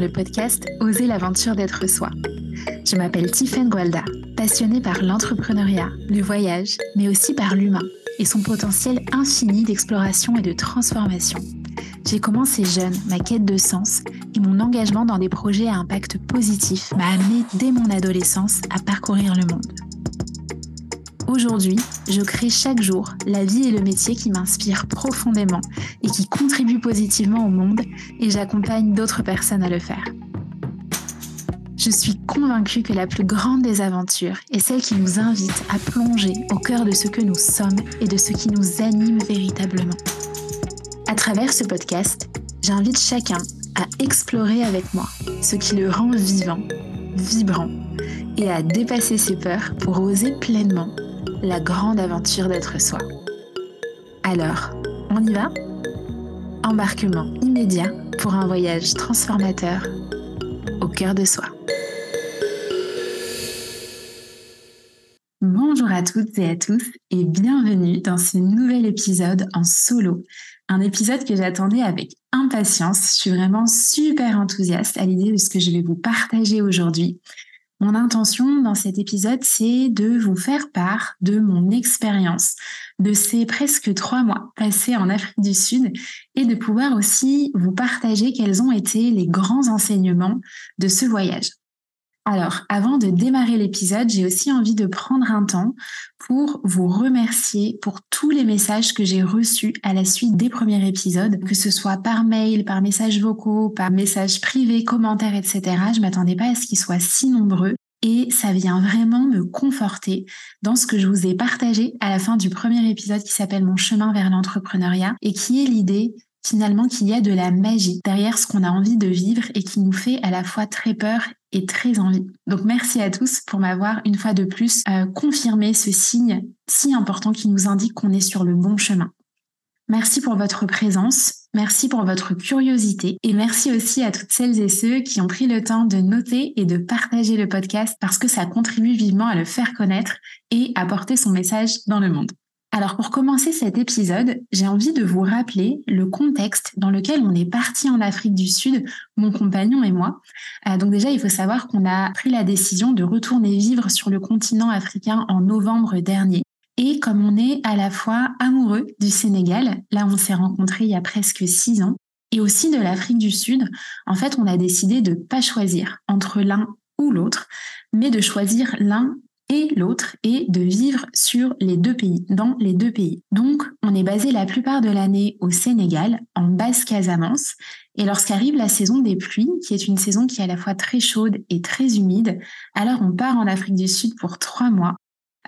le podcast Oser l'aventure d'être soi. Je m'appelle Tiffaine Gualda, passionnée par l'entrepreneuriat, le voyage, mais aussi par l'humain et son potentiel infini d'exploration et de transformation. J'ai commencé jeune ma quête de sens et mon engagement dans des projets à impact positif m'a amené dès mon adolescence à parcourir le monde. Aujourd'hui, je crée chaque jour la vie et le métier qui m'inspirent profondément et qui contribuent positivement au monde et j'accompagne d'autres personnes à le faire. Je suis convaincue que la plus grande des aventures est celle qui nous invite à plonger au cœur de ce que nous sommes et de ce qui nous anime véritablement. À travers ce podcast, j'invite chacun à explorer avec moi ce qui le rend vivant, vibrant et à dépasser ses peurs pour oser pleinement la grande aventure d'être soi. Alors, on y va? Embarquement immédiat pour un voyage transformateur au cœur de soi. Bonjour à toutes et à tous et bienvenue dans ce nouvel épisode en solo. Un épisode que j'attendais avec impatience. Je suis vraiment super enthousiaste à l'idée de ce que je vais vous partager aujourd'hui. Mon intention dans cet épisode, c'est de vous faire part de mon expérience de ces presque trois mois passés en Afrique du Sud et de pouvoir aussi vous partager quels ont été les grands enseignements de ce voyage. Alors, avant de démarrer l'épisode, j'ai aussi envie de prendre un temps pour vous remercier pour tous les messages que j'ai reçus à la suite des premiers épisodes, que ce soit par mail, par messages vocaux, par messages privés, commentaires, etc. Je m'attendais pas à ce qu'ils soient si nombreux. Et ça vient vraiment me conforter dans ce que je vous ai partagé à la fin du premier épisode qui s'appelle Mon chemin vers l'entrepreneuriat et qui est l'idée finalement qu'il y a de la magie derrière ce qu'on a envie de vivre et qui nous fait à la fois très peur et très envie. Donc merci à tous pour m'avoir une fois de plus euh, confirmé ce signe si important qui nous indique qu'on est sur le bon chemin. Merci pour votre présence, merci pour votre curiosité et merci aussi à toutes celles et ceux qui ont pris le temps de noter et de partager le podcast parce que ça contribue vivement à le faire connaître et à porter son message dans le monde. Alors pour commencer cet épisode, j'ai envie de vous rappeler le contexte dans lequel on est parti en Afrique du Sud, mon compagnon et moi. Euh, donc déjà, il faut savoir qu'on a pris la décision de retourner vivre sur le continent africain en novembre dernier. Et comme on est à la fois amoureux du Sénégal, là on s'est rencontrés il y a presque six ans, et aussi de l'Afrique du Sud, en fait on a décidé de pas choisir entre l'un ou l'autre, mais de choisir l'un et l'autre est de vivre sur les deux pays, dans les deux pays. Donc, on est basé la plupart de l'année au Sénégal, en basse Casamance, et lorsqu'arrive la saison des pluies, qui est une saison qui est à la fois très chaude et très humide, alors on part en Afrique du Sud pour trois mois.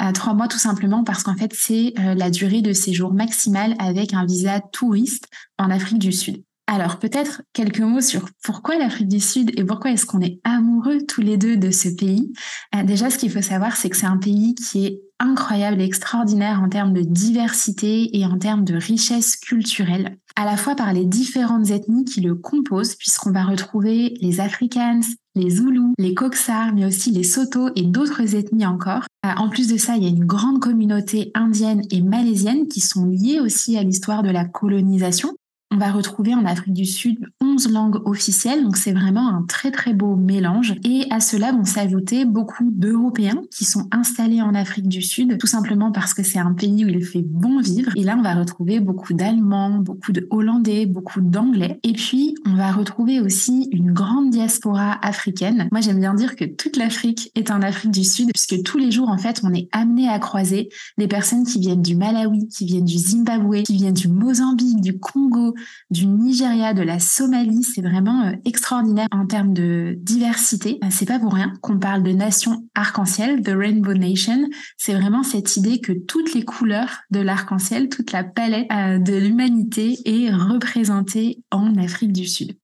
Euh, trois mois tout simplement parce qu'en fait c'est euh, la durée de séjour maximale avec un visa touriste en Afrique du Sud. Alors peut-être quelques mots sur pourquoi l'Afrique du Sud et pourquoi est-ce qu'on est amoureux tous les deux de ce pays. Euh, déjà, ce qu'il faut savoir, c'est que c'est un pays qui est incroyable et extraordinaire en termes de diversité et en termes de richesse culturelle, à la fois par les différentes ethnies qui le composent, puisqu'on va retrouver les Afrikaans, les Zoulous, les Coxars, mais aussi les Soto et d'autres ethnies encore. Euh, en plus de ça, il y a une grande communauté indienne et malaisienne qui sont liées aussi à l'histoire de la colonisation. On va retrouver en Afrique du Sud 11 langues officielles, donc c'est vraiment un très très beau mélange. Et à cela vont s'ajouter beaucoup d'Européens qui sont installés en Afrique du Sud, tout simplement parce que c'est un pays où il fait bon vivre. Et là, on va retrouver beaucoup d'Allemands, beaucoup de Hollandais, beaucoup d'Anglais. Et puis, on va retrouver aussi une grande diaspora africaine. Moi, j'aime bien dire que toute l'Afrique est en Afrique du Sud, puisque tous les jours, en fait, on est amené à croiser des personnes qui viennent du Malawi, qui viennent du Zimbabwe, qui viennent du Mozambique, du Congo, du Nigeria, de la Somalie. C'est vraiment euh, extraordinaire en termes de diversité. Euh, c'est pas pour rien qu'on parle de nation arc-en-ciel, de Rainbow Nation. C'est vraiment cette idée que toutes les couleurs de l'arc-en-ciel, toute la palette euh, de l'humanité est représentée en Afrique du Sud.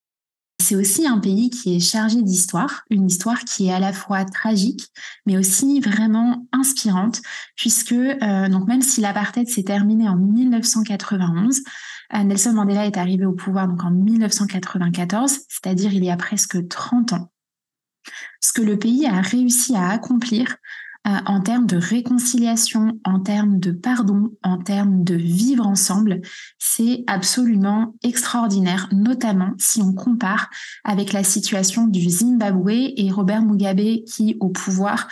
C'est aussi un pays qui est chargé d'histoire, une histoire qui est à la fois tragique, mais aussi vraiment inspirante, puisque donc même si l'apartheid s'est terminé en 1991, euh, Nelson Mandela est arrivé au pouvoir donc en 1994, c'est-à-dire il y a presque 30 ans. Ce que le pays a réussi à accomplir euh, en termes de réconciliation, en termes de pardon, en termes de vivre ensemble, c'est absolument extraordinaire, notamment si on compare avec la situation du Zimbabwe et Robert Mugabe qui, au pouvoir,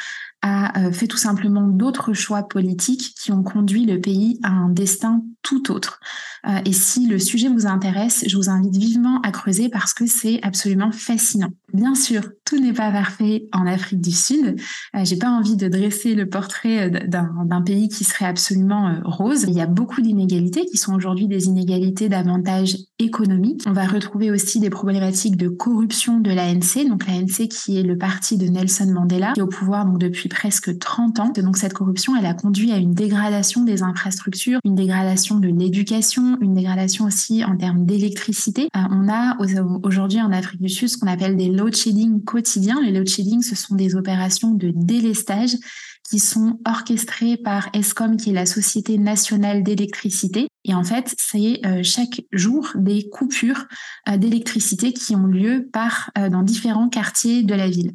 a euh, fait tout simplement d'autres choix politiques qui ont conduit le pays à un destin tout autre. Euh, et si le sujet vous intéresse, je vous invite vivement à creuser parce que c'est absolument fascinant. Bien sûr, tout n'est pas parfait en Afrique du Sud. Euh, j'ai pas envie de dresser le portrait d'un pays qui serait absolument rose. Il y a beaucoup d'inégalités qui sont aujourd'hui des inégalités davantage économiques. On va retrouver aussi des problématiques de corruption de l'ANC, donc l'ANC qui est le parti de Nelson Mandela, qui au pouvoir donc depuis presque 30 ans. Donc cette corruption, elle a conduit à une dégradation des infrastructures, une dégradation de l'éducation, une dégradation aussi en termes d'électricité. Euh, on a aujourd'hui en Afrique du Sud ce qu'on appelle des load shedding quotidiens. Les load shedding, ce sont des opérations de délestage qui sont orchestrées par ESCOM, qui est la Société nationale d'électricité. Et en fait, c'est euh, chaque jour des coupures euh, d'électricité qui ont lieu par, dans différents quartiers de la ville.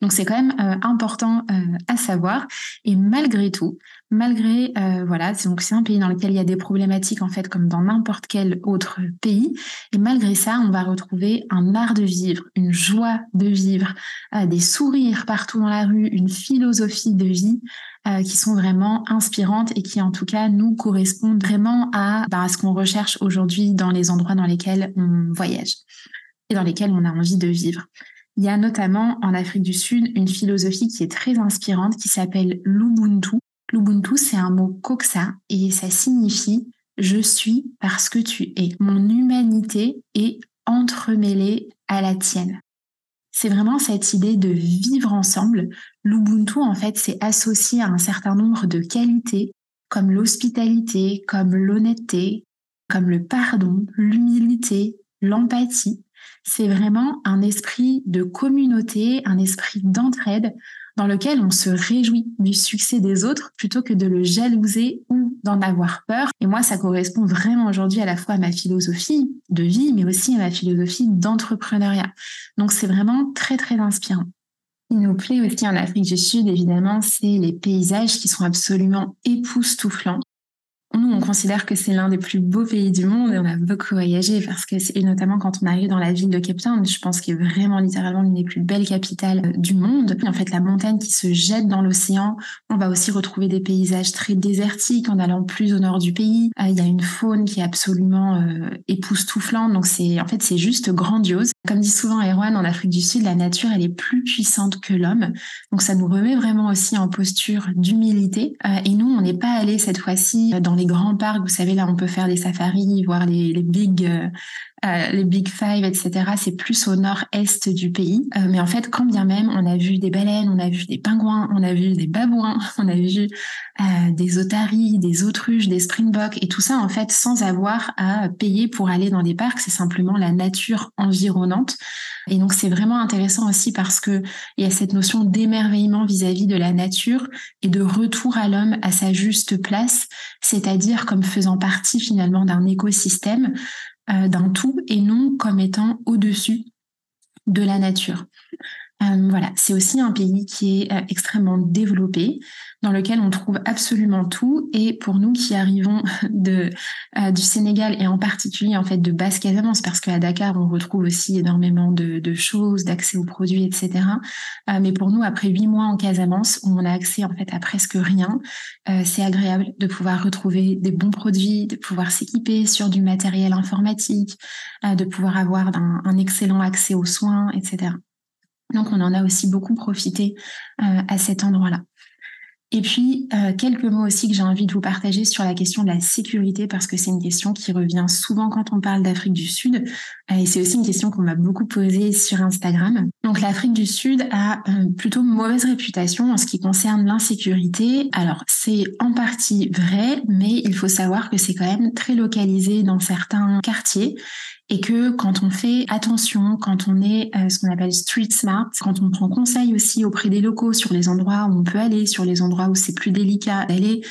Donc c'est quand même euh, important euh, à savoir. Et malgré tout, malgré euh, voilà, donc c'est un pays dans lequel il y a des problématiques en fait comme dans n'importe quel autre pays. Et malgré ça, on va retrouver un art de vivre, une joie de vivre, des sourires partout dans la rue, une philosophie de vie qui sont vraiment inspirantes et qui en tout cas nous correspondent vraiment à, bah, à ce qu'on recherche aujourd'hui dans les endroits dans lesquels on voyage et dans lesquels on a envie de vivre. Il y a notamment en Afrique du Sud une philosophie qui est très inspirante qui s'appelle l'Ubuntu. L'Ubuntu, c'est un mot coxa et ça signifie je suis parce que tu es. Mon humanité est entremêlée à la tienne. C'est vraiment cette idée de vivre ensemble. L'Ubuntu, en fait, c'est associé à un certain nombre de qualités comme l'hospitalité, comme l'honnêteté, comme le pardon, l'humilité, l'empathie c'est vraiment un esprit de communauté, un esprit d'entraide dans lequel on se réjouit du succès des autres plutôt que de le jalouser ou d'en avoir peur. Et moi, ça correspond vraiment aujourd'hui à la fois à ma philosophie de vie, mais aussi à ma philosophie d'entrepreneuriat. Donc c'est vraiment très, très inspirant. Il nous plaît aussi en Afrique du Sud, évidemment, c'est les paysages qui sont absolument époustouflants. Nous, on considère que c'est l'un des plus beaux pays du monde et on a beaucoup voyagé parce que, et notamment quand on arrive dans la ville de Cape je pense qu'il est vraiment littéralement l'une des plus belles capitales euh, du monde. En fait, la montagne qui se jette dans l'océan, on va aussi retrouver des paysages très désertiques en allant plus au nord du pays. Euh, il y a une faune qui est absolument euh, époustouflante. Donc c'est, en fait, c'est juste grandiose. Comme dit souvent Erwan, en Afrique du Sud, la nature, elle est plus puissante que l'homme. Donc ça nous remet vraiment aussi en posture d'humilité. et nous, on n'est pas allé cette fois-ci dans les grands parcs, vous savez, là, on peut faire des safaris, voir les, les big, euh, euh, les Big Five, etc. C'est plus au nord-est du pays. Euh, mais en fait, quand bien même, on a vu des baleines, on a vu des pingouins, on a vu des babouins, on a vu euh, des otaries, des autruches, des springboks, et tout ça, en fait, sans avoir à payer pour aller dans des parcs. C'est simplement la nature environnante. Et donc, c'est vraiment intéressant aussi parce que il y a cette notion d'émerveillement vis-à-vis de la nature et de retour à l'homme à sa juste place, c'est-à-dire comme faisant partie finalement d'un écosystème d'un tout et non comme étant au-dessus de la nature. Euh, voilà, c'est aussi un pays qui est euh, extrêmement développé, dans lequel on trouve absolument tout. Et pour nous qui arrivons de, euh, du Sénégal et en particulier en fait de Basse-Casamance, parce qu'à Dakar on retrouve aussi énormément de, choses, d'accès aux produits, etc. mais pour nous, après huit mois en Casamance, où on a accès en fait à presque rien, c'est agréable de pouvoir retrouver des bons produits, de pouvoir s'équiper sur du matériel informatique, de pouvoir avoir un excellent accès aux soins, etc. Donc on en a aussi beaucoup profité euh, à cet endroit-là. Et puis, euh, quelques mots aussi que j'ai envie de vous partager sur la question de la sécurité, parce que c'est une question qui revient souvent quand on parle d'Afrique du Sud. Euh, et c'est aussi une question qu'on m'a beaucoup posée sur Instagram. Donc, l'Afrique du Sud a plutôt mauvaise réputation en ce qui concerne l'insécurité. Alors, c'est en partie vrai, mais il faut savoir que c'est quand même très localisé dans certains quartiers et que quand on fait attention, quand on est euh, ce qu'on appelle street smart, quand on prend conseil aussi auprès des locaux sur les endroits où on peut aller, sur les endroits où c'est plus délicat d'aller,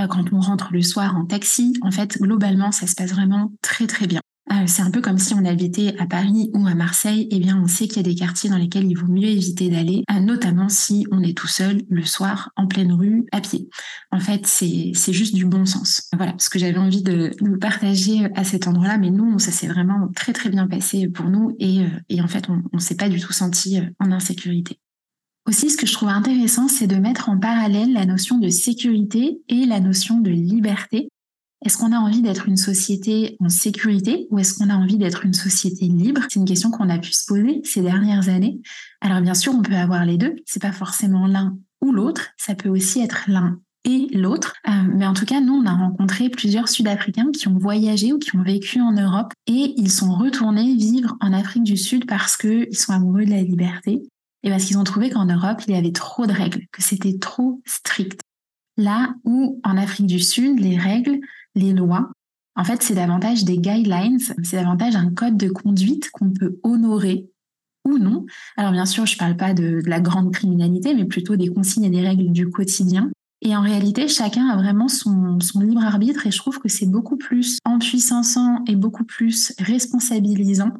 euh, quand on rentre le soir en taxi, en fait, globalement, ça se passe vraiment très très bien. Euh, c'est un peu comme si on habitait à Paris ou à Marseille, eh bien on sait qu'il y a des quartiers dans lesquels il vaut mieux éviter d'aller, euh, notamment si on est tout seul le soir en pleine rue à pied. En fait, c'est juste du bon sens. Voilà ce que j'avais envie de vous partager à cet endroit-là, mais nous, ça s'est vraiment très très bien passé pour nous et, euh, et en fait, on ne s'est pas du tout senti en insécurité. Aussi, ce que je trouve intéressant, c'est de mettre en parallèle la notion de sécurité et la notion de liberté est-ce qu'on a envie d'être une société en sécurité ou est-ce qu'on a envie d'être une société libre? C'est une question qu'on a pu se poser ces dernières années. Alors bien sûr, on peut avoir les deux. C'est pas forcément l'un ou l'autre. Ça peut aussi être l'un et l'autre. Euh, mais en tout cas, nous, on a rencontré plusieurs Sud-Africains qui ont voyagé ou qui ont vécu en Europe et ils sont retournés vivre en Afrique du Sud parce qu'ils sont amoureux de la liberté et parce qu'ils ont trouvé qu'en Europe, il y avait trop de règles, que c'était trop strict. Là où en Afrique du Sud, les règles, les lois, en fait, c'est davantage des guidelines, c'est davantage un code de conduite qu'on peut honorer ou non. Alors bien sûr, je ne parle pas de, la grande criminalité, mais plutôt des consignes et des règles du quotidien. Et en réalité, chacun a vraiment son, libre arbitre et je trouve que c'est beaucoup plus empuissançant et beaucoup plus responsabilisant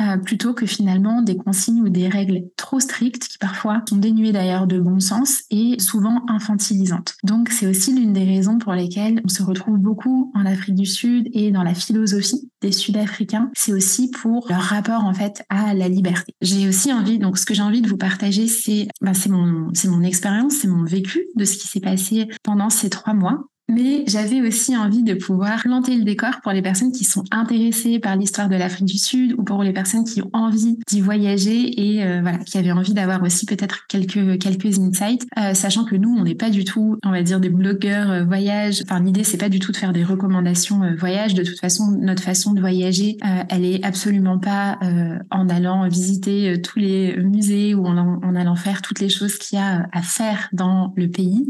euh, plutôt que finalement des consignes ou des règles trop strictes qui parfois sont dénuées d'ailleurs de bon sens et souvent infantilisantes. Donc c'est aussi l'une des raisons pour lesquelles on se retrouve beaucoup en Afrique du Sud et dans la philosophie des Sud-Africains, c'est aussi pour leur rapport en fait à la liberté. J'ai aussi envie, donc ce que j'ai envie de vous partager, c'est ben, c'est mon c'est mon expérience, c'est mon vécu de ce qui s'est passé pendant ces trois mois mais j'avais aussi envie de pouvoir planter le décor pour les personnes qui sont intéressées par l'histoire de l'Afrique du Sud ou pour les personnes qui ont envie d'y voyager et euh, voilà, qui avaient envie d'avoir aussi peut-être quelques quelques insights, euh, sachant que nous, on n'est pas du tout, on va dire, des blogueurs euh, voyage. Enfin, l'idée c'est pas du tout de faire des recommandations voyage. De toute façon, notre façon de voyager, elle est absolument pas en allant visiter tous les musées ou en, allant faire toutes les choses qu'il y a à faire dans le pays.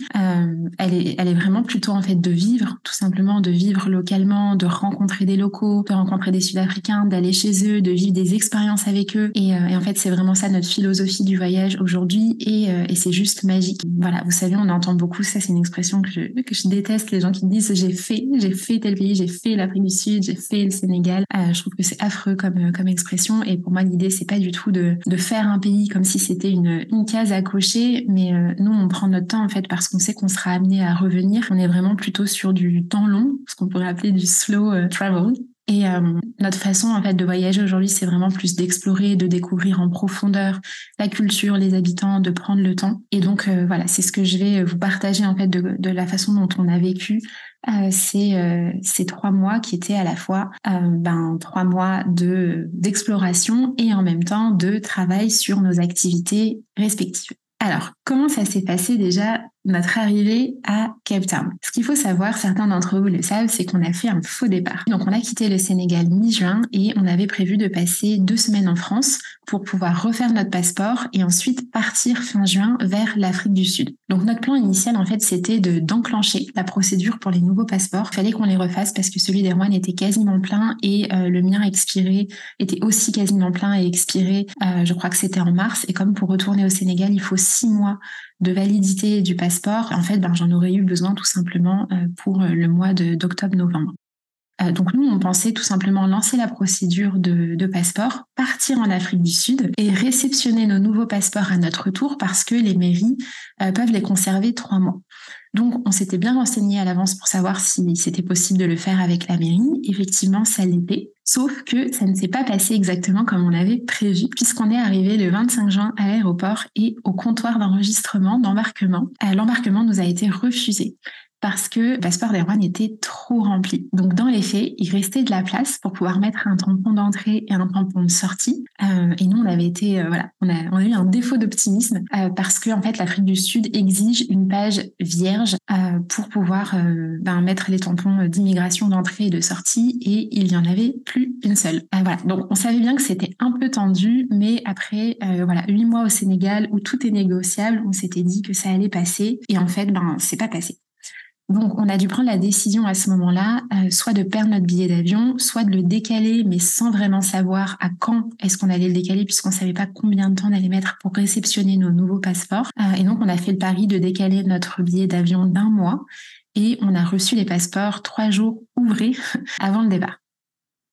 elle est, elle est vraiment plutôt en de vivre, tout simplement de vivre localement, de rencontrer des locaux, de rencontrer des Sud-Africains, d'aller chez eux, de vivre des expériences avec eux. Et, euh, en fait, c'est vraiment ça notre philosophie du voyage aujourd'hui et, euh, et c'est juste magique. Voilà, vous savez, on entend beaucoup ça, c'est une expression que je, que je déteste, les gens qui disent j'ai fait, j'ai fait tel pays, j'ai fait l'Afrique du Sud, j'ai fait le Sénégal. Euh, je trouve que c'est affreux comme, comme expression et pour moi, l'idée, c'est pas du tout de, de faire un pays comme si c'était une, une case à cocher, mais nous, on prend notre temps en fait parce qu'on sait qu'on sera amené à revenir. On est vraiment plutôt sur du temps long, ce qu'on pourrait appeler du slow euh, travel. Et euh, notre façon en fait de voyager aujourd'hui, c'est vraiment plus d'explorer, de découvrir en profondeur la culture, les habitants, de prendre le temps. Et donc euh, voilà, c'est ce que je vais vous partager en fait de, de la façon dont on a vécu ces, ces trois mois qui étaient à la fois ben, trois mois de d'exploration et en même temps de travail sur nos activités respectives. Alors, comment ça s'est passé déjà notre arrivée à Cape Town. Ce qu'il faut savoir, certains d'entre vous le savent, c'est qu'on a fait un faux départ. Donc on a quitté le Sénégal mi-juin et on avait prévu de passer deux semaines en France pour pouvoir refaire notre passeport et ensuite partir fin juin vers l'Afrique du Sud. Donc notre plan initial en fait c'était de d'enclencher la procédure pour les nouveaux passeports. Il fallait qu'on les refasse parce que celui d'Erwan était quasiment plein et euh, le mien expiré était aussi quasiment plein et expiré. Euh, je crois que c'était en mars et comme pour retourner au Sénégal il faut six mois de validité du passeport, en fait, ben, j'en aurais eu besoin tout simplement euh, pour euh, le mois d'octobre-novembre. Euh, donc nous, on pensait tout simplement lancer la procédure de, passeport, partir en Afrique du Sud et réceptionner nos nouveaux passeports à notre tour parce que les mairies peuvent les conserver trois mois. Donc on s'était bien renseigné à l'avance pour savoir si c'était possible de le faire avec la mairie. Effectivement, ça l'était. Sauf que ça ne s'est pas passé exactement comme on l'avait prévu, puisqu'on est arrivé le 25 juin à l'aéroport et au comptoir d'enregistrement d'embarquement. Euh, l'embarquement nous a été refusé parce que le passeport d'Erwan était trop rempli. Donc dans les faits, il restait de la place pour pouvoir mettre un tampon d'entrée et un tampon de sortie. Euh, et nous, on avait été, euh, voilà, on a, on a eu un défaut d'optimisme euh, parce que en fait, l'Afrique du Sud exige une page vierge euh, pour pouvoir euh, ben, mettre les tampons d'immigration d'entrée et de sortie. Et il y en avait plus une seule. voilà. Donc on savait bien que c'était un peu tendu, mais après, voilà, huit mois au Sénégal où tout est négociable, on s'était dit que ça allait passer. Et en fait, ben, c'est pas passé. Donc, on a dû prendre la décision à ce moment-là, euh, soit de perdre notre billet d'avion, soit de le décaler, mais sans vraiment savoir à quand est-ce qu'on allait le décaler, puisqu'on savait pas combien de temps on allait mettre pour réceptionner nos nouveaux passeports. Euh, et donc, on a fait le pari de décaler notre billet d'avion d'un mois, et on a reçu les passeports trois jours ouvrés avant le départ.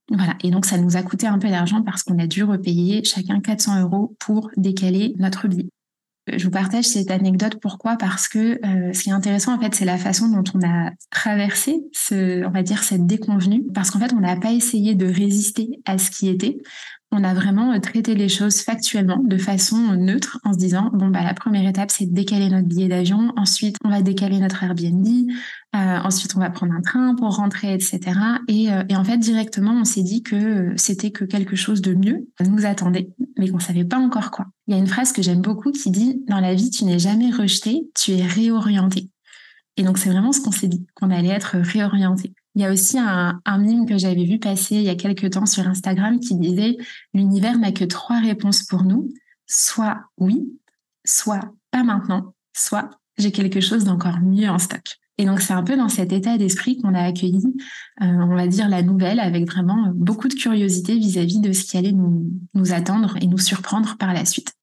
Voilà. Et donc, ça nous a coûté un peu d'argent parce qu'on a dû repayer chacun 400 euros pour décaler notre billet. Je vous partage cette anecdote. Pourquoi? Parce que euh, ce qui est intéressant, en fait, c'est la façon dont on a traversé, ce, on va dire, cette déconvenue. Parce qu'en fait, on n'a pas essayé de résister à ce qui était on a vraiment euh, traité les choses factuellement, de façon euh, neutre, en se disant bon bah la première étape c'est de décaler notre billet d'avion, ensuite on va décaler notre Airbnb, euh, ensuite on va prendre un train pour rentrer, etc. Et, et en fait directement on s'est dit que c'était que quelque chose de mieux nous attendait, mais qu'on savait pas encore quoi. Il y a une phrase que j'aime beaucoup qui dit dans la vie tu n'es jamais rejeté, tu es réorienté. Et donc c'est vraiment ce qu'on s'est dit, qu'on allait être réorienté. Il y a aussi un, mime que j'avais vu passer il y a quelques temps sur Instagram qui disait l'univers n'a que trois réponses pour nous, soit oui, soit pas maintenant, soit j'ai quelque chose d'encore mieux en stock. Et donc c'est un peu dans cet état d'esprit qu'on a accueilli, euh, on va dire, la nouvelle avec vraiment beaucoup de curiosité vis-à-vis de ce qui allait nous, nous attendre et nous surprendre par la suite.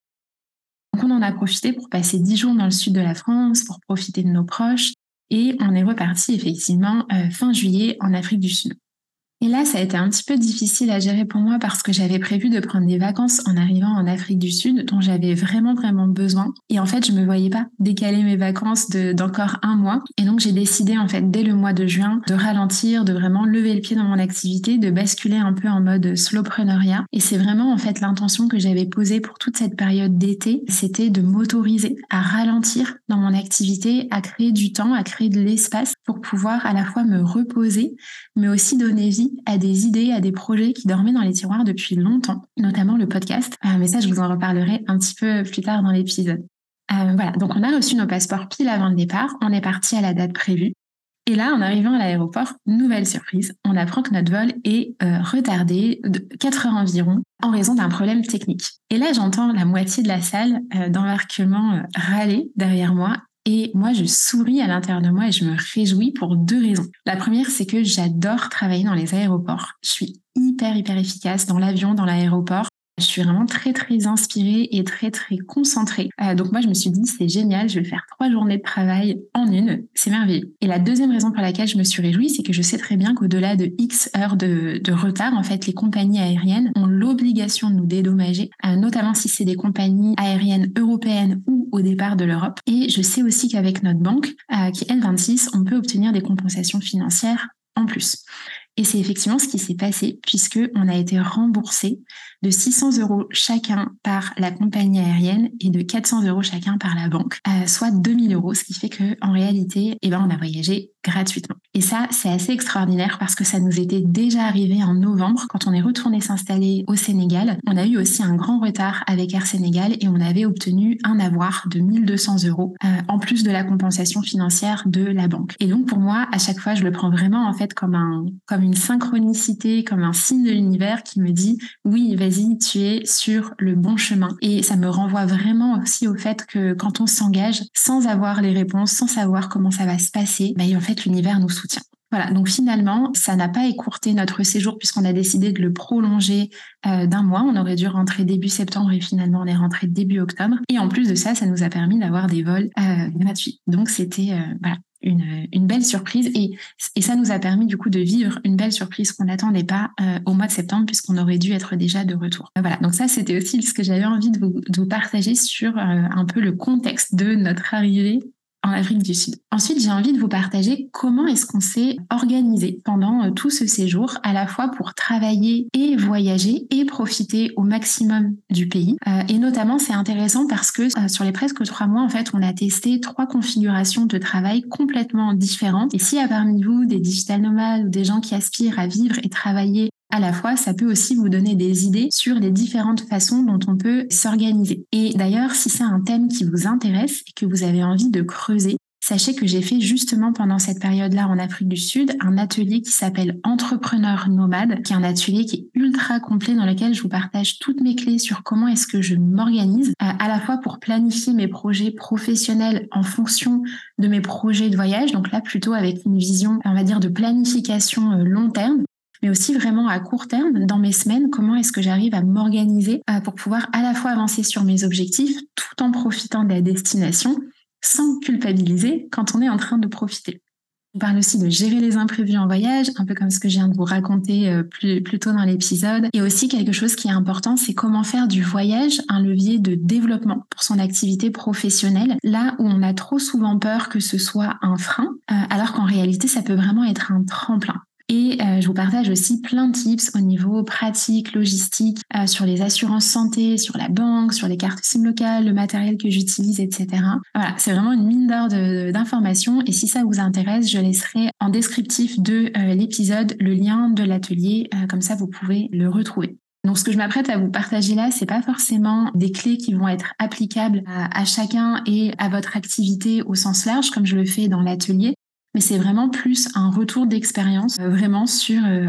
Donc on en a profité pour passer dix jours dans le sud de la France, pour profiter de nos proches, et on est reparti effectivement euh, fin juillet en Afrique du Sud. Et là, ça a été un petit peu difficile à gérer pour moi parce que j'avais prévu de prendre des vacances en arrivant en Afrique du Sud dont j'avais vraiment, vraiment besoin. Et en fait, je me voyais pas décaler mes vacances d'encore un mois. Et donc, j'ai décidé, en fait, dès le mois de juin, de ralentir, de vraiment lever le pied dans mon activité, de basculer un peu en mode slowpreneuriat. Et c'est vraiment, en fait, l'intention que j'avais posée pour toute cette période d'été. C'était de m'autoriser à ralentir dans mon activité, à créer du temps, à créer de l'espace pour pouvoir à la fois me reposer, mais aussi donner vie à des idées, à des projets qui dormaient dans les tiroirs depuis longtemps, notamment le podcast. Euh, mais ça, je vous en reparlerai un petit peu plus tard dans l'épisode. Euh, voilà, donc on a reçu nos passeports pile avant le départ, on est parti à la date prévue. Et là, en arrivant à l'aéroport, nouvelle surprise, on apprend que notre vol est euh, retardé de 4 heures environ en raison d'un problème technique. Et là, j'entends la moitié de la salle d'embarquement râler derrière moi et moi, je souris à l'intérieur de moi et je me réjouis pour deux raisons. La première, c'est que j'adore travailler dans les aéroports. Je suis hyper, hyper efficace dans l'avion, dans l'aéroport. Je suis vraiment très très inspirée et très très concentrée. Euh, donc moi je me suis dit c'est génial, je vais faire trois journées de travail en une, c'est merveilleux. Et la deuxième raison pour laquelle je me suis réjouie, c'est que je sais très bien qu'au-delà de X heures de, retard, en fait les compagnies aériennes ont l'obligation de nous dédommager, euh, notamment si c'est des compagnies aériennes européennes ou au départ de l'Europe. Et je sais aussi qu'avec notre banque, euh, qui est L26, on peut obtenir des compensations financières en plus. Et c'est effectivement ce qui s'est passé puisque on a été remboursé de 600 euros chacun par la compagnie aérienne et de 400 euros chacun par la banque, euh, soit 2000 euros, ce qui fait que en réalité, eh ben, on a voyagé gratuitement. Et ça, c'est assez extraordinaire parce que ça nous était déjà arrivé en novembre quand on est retourné s'installer au Sénégal. On a eu aussi un grand retard avec Air Sénégal et on avait obtenu un avoir de 1200 euros euh, en plus de la compensation financière de la banque. Et donc pour moi, à chaque fois, je le prends vraiment en fait comme un comme une synchronicité, comme un signe de l'univers qui me dit oui, vas-y, tu es sur le bon chemin. Et ça me renvoie vraiment aussi au fait que quand on s'engage sans avoir les réponses, sans savoir comment ça va se passer, bah, en fait l'univers nous soutient. Voilà, donc finalement, ça n'a pas écourté notre séjour puisqu'on a décidé de le prolonger euh, d'un mois. On aurait dû rentrer début septembre et finalement on est rentré début octobre. Et en plus de ça, ça nous a permis d'avoir des vols euh, gratuits. Donc c'était euh, voilà, une, belle surprise et, ça nous a permis du coup de vivre une belle surprise qu'on n'attendait pas au mois de septembre puisqu'on aurait dû être déjà de retour. Voilà, donc ça c'était aussi ce que j'avais envie de vous partager sur un peu le contexte de notre arrivée en Afrique du Sud. Ensuite, j'ai envie de vous partager comment est-ce qu'on s'est organisé pendant euh, tout ce séjour, à la fois pour travailler et voyager et profiter au maximum du pays. Euh, et notamment, c'est intéressant parce que euh, sur les presque trois mois, en fait, on a testé trois configurations de travail complètement différentes. Et s'il y a parmi vous des digital nomades ou des gens qui aspirent à vivre et travailler à la fois, ça peut aussi vous donner des idées sur les différentes façons dont on peut s'organiser. Et d'ailleurs, si c'est un thème qui vous intéresse et que vous avez envie de creuser, Sachez que j'ai fait justement pendant cette période-là en Afrique du Sud un atelier qui s'appelle Entrepreneur Nomade, qui est un atelier qui est ultra complet dans lequel je vous partage toutes mes clés sur comment est-ce que je m'organise, euh, à la fois pour planifier mes projets professionnels en fonction de mes projets de voyage, donc là plutôt avec une vision, on va dire, de planification euh, long terme, mais aussi vraiment à court terme, dans mes semaines, comment est-ce que j'arrive à m'organiser euh, pour pouvoir à la fois avancer sur mes objectifs tout en profitant de la destination sans culpabiliser quand on est en train de profiter. On parle aussi de gérer les imprévus en voyage, un peu comme ce que je viens de vous raconter euh, plus, plus tôt dans l'épisode. Et aussi quelque chose qui est important, c'est comment faire du voyage un levier de développement pour son activité professionnelle, là où on a trop souvent peur que ce soit un frein, euh, alors qu'en réalité, ça peut vraiment être un tremplin. Et euh, je vous partage aussi plein de tips au niveau pratique, logistique, euh, sur les assurances santé, sur la banque, sur les cartes SIM locales, le matériel que j'utilise, etc. Voilà, c'est vraiment une mine d'or d'informations. Et si ça vous intéresse, je laisserai en descriptif de euh, l'épisode le lien de l'atelier. comme ça, vous pouvez le retrouver. Donc, ce que je m'apprête à vous partager là, c'est pas forcément des clés qui vont être applicables à, chacun et à votre activité au sens large, comme je le fais dans l'atelier mais c'est vraiment plus un retour d'expérience euh, vraiment sur euh,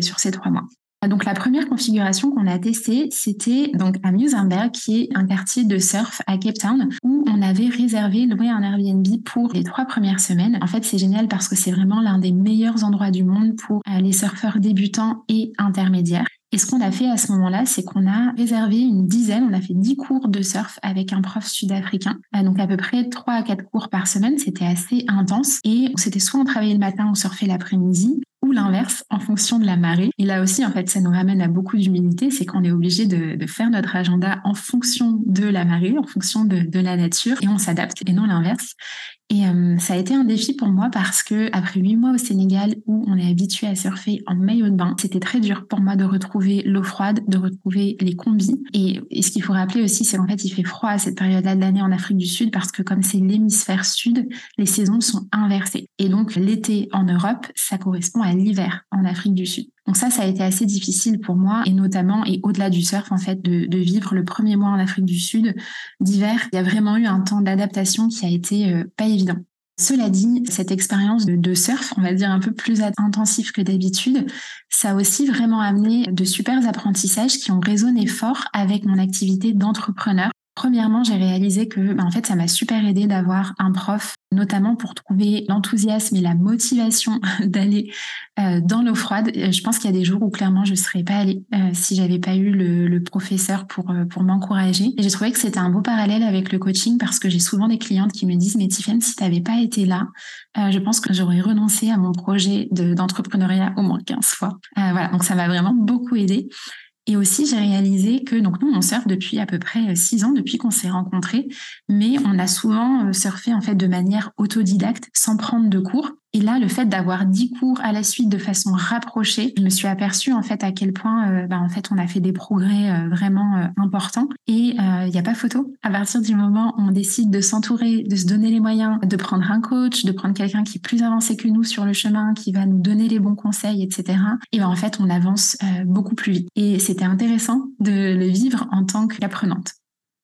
sur ces trois mois. Donc la première configuration qu'on a testée, c'était donc à Musenberg, qui est un quartier de surf à Cape Town, où on avait réservé loué un Airbnb pour les trois premières semaines. En fait, c'est génial parce que c'est vraiment l'un des meilleurs endroits du monde pour euh, les surfeurs débutants et intermédiaires. Et ce qu'on a fait à ce moment-là, c'est qu'on a réservé une dizaine, on a fait dix cours de surf avec un prof sud-africain. Euh, donc à peu près trois à quatre cours par semaine, c'était assez intense. Et c'était soit on travaillait le matin, on surfait l'après-midi, ou l'inverse en fonction de la marée. Et là aussi, en fait, ça nous ramène à beaucoup d'humilité, c'est qu'on est obligé de, faire notre agenda en fonction de la marée, en fonction de, de la nature, et on s'adapte, et non l'inverse. Et euh, ça a été un défi pour moi parce que après huit mois au Sénégal où on est habitué à surfer en maillot de bain, c'était très dur pour moi de retrouver l'eau froide, de retrouver les combis. Et, ce qu'il faut rappeler aussi, c'est qu'en fait il fait froid à cette période-là de l'année en Afrique du Sud parce que comme c'est l'hémisphère sud, les saisons sont inversées. Et donc l'été en Europe, ça correspond à l'hiver en Afrique du Sud. Donc ça, ça a été assez difficile pour moi et notamment et au-delà du surf en fait de, vivre le premier mois en Afrique du Sud d'hiver. Il y a vraiment eu un temps d'adaptation qui a été euh, pas évident. Cela dit, cette expérience de, de, surf, on va dire un peu plus intensif que d'habitude, ça a aussi vraiment amené de super apprentissages qui ont résonné fort avec mon activité d'entrepreneur. Premièrement, j'ai réalisé que, ben, en fait, ça m'a super aidé d'avoir un prof, notamment pour trouver l'enthousiasme et la motivation d'aller euh, dans l'eau froide. Euh, je pense qu'il y a des jours où clairement je serais pas allée euh, si j'avais pas eu le, professeur pour pour m'encourager. Et j'ai trouvé que c'était un beau parallèle avec le coaching parce que j'ai souvent des clientes qui me disent mais Tiffany, si tu n'avais pas été là, je pense que j'aurais renoncé à mon projet d'entrepreneuriat au moins 15 fois. voilà, donc ça m'a vraiment beaucoup aidé. Et aussi, j'ai réalisé que donc nous, on surfe depuis à peu près euh, six ans, depuis qu'on s'est rencontrés, mais on a souvent euh, surfé en fait de manière autodidacte, sans prendre de cours. Et là, le fait d'avoir dix cours à la suite de façon rapprochée, je me suis aperçue en fait à quel point, euh, bah, en fait, on a fait des progrès euh, vraiment euh, importants. Et il n'y a pas photo. À partir du moment où on décide de s'entourer, de se donner les moyens, de prendre un coach, de prendre quelqu'un qui est plus avancé que nous sur le chemin, qui va nous donner les bons conseils, etc. Et ben en fait, on avance beaucoup plus vite. Et c'était intéressant de le vivre en tant qu'apprenante.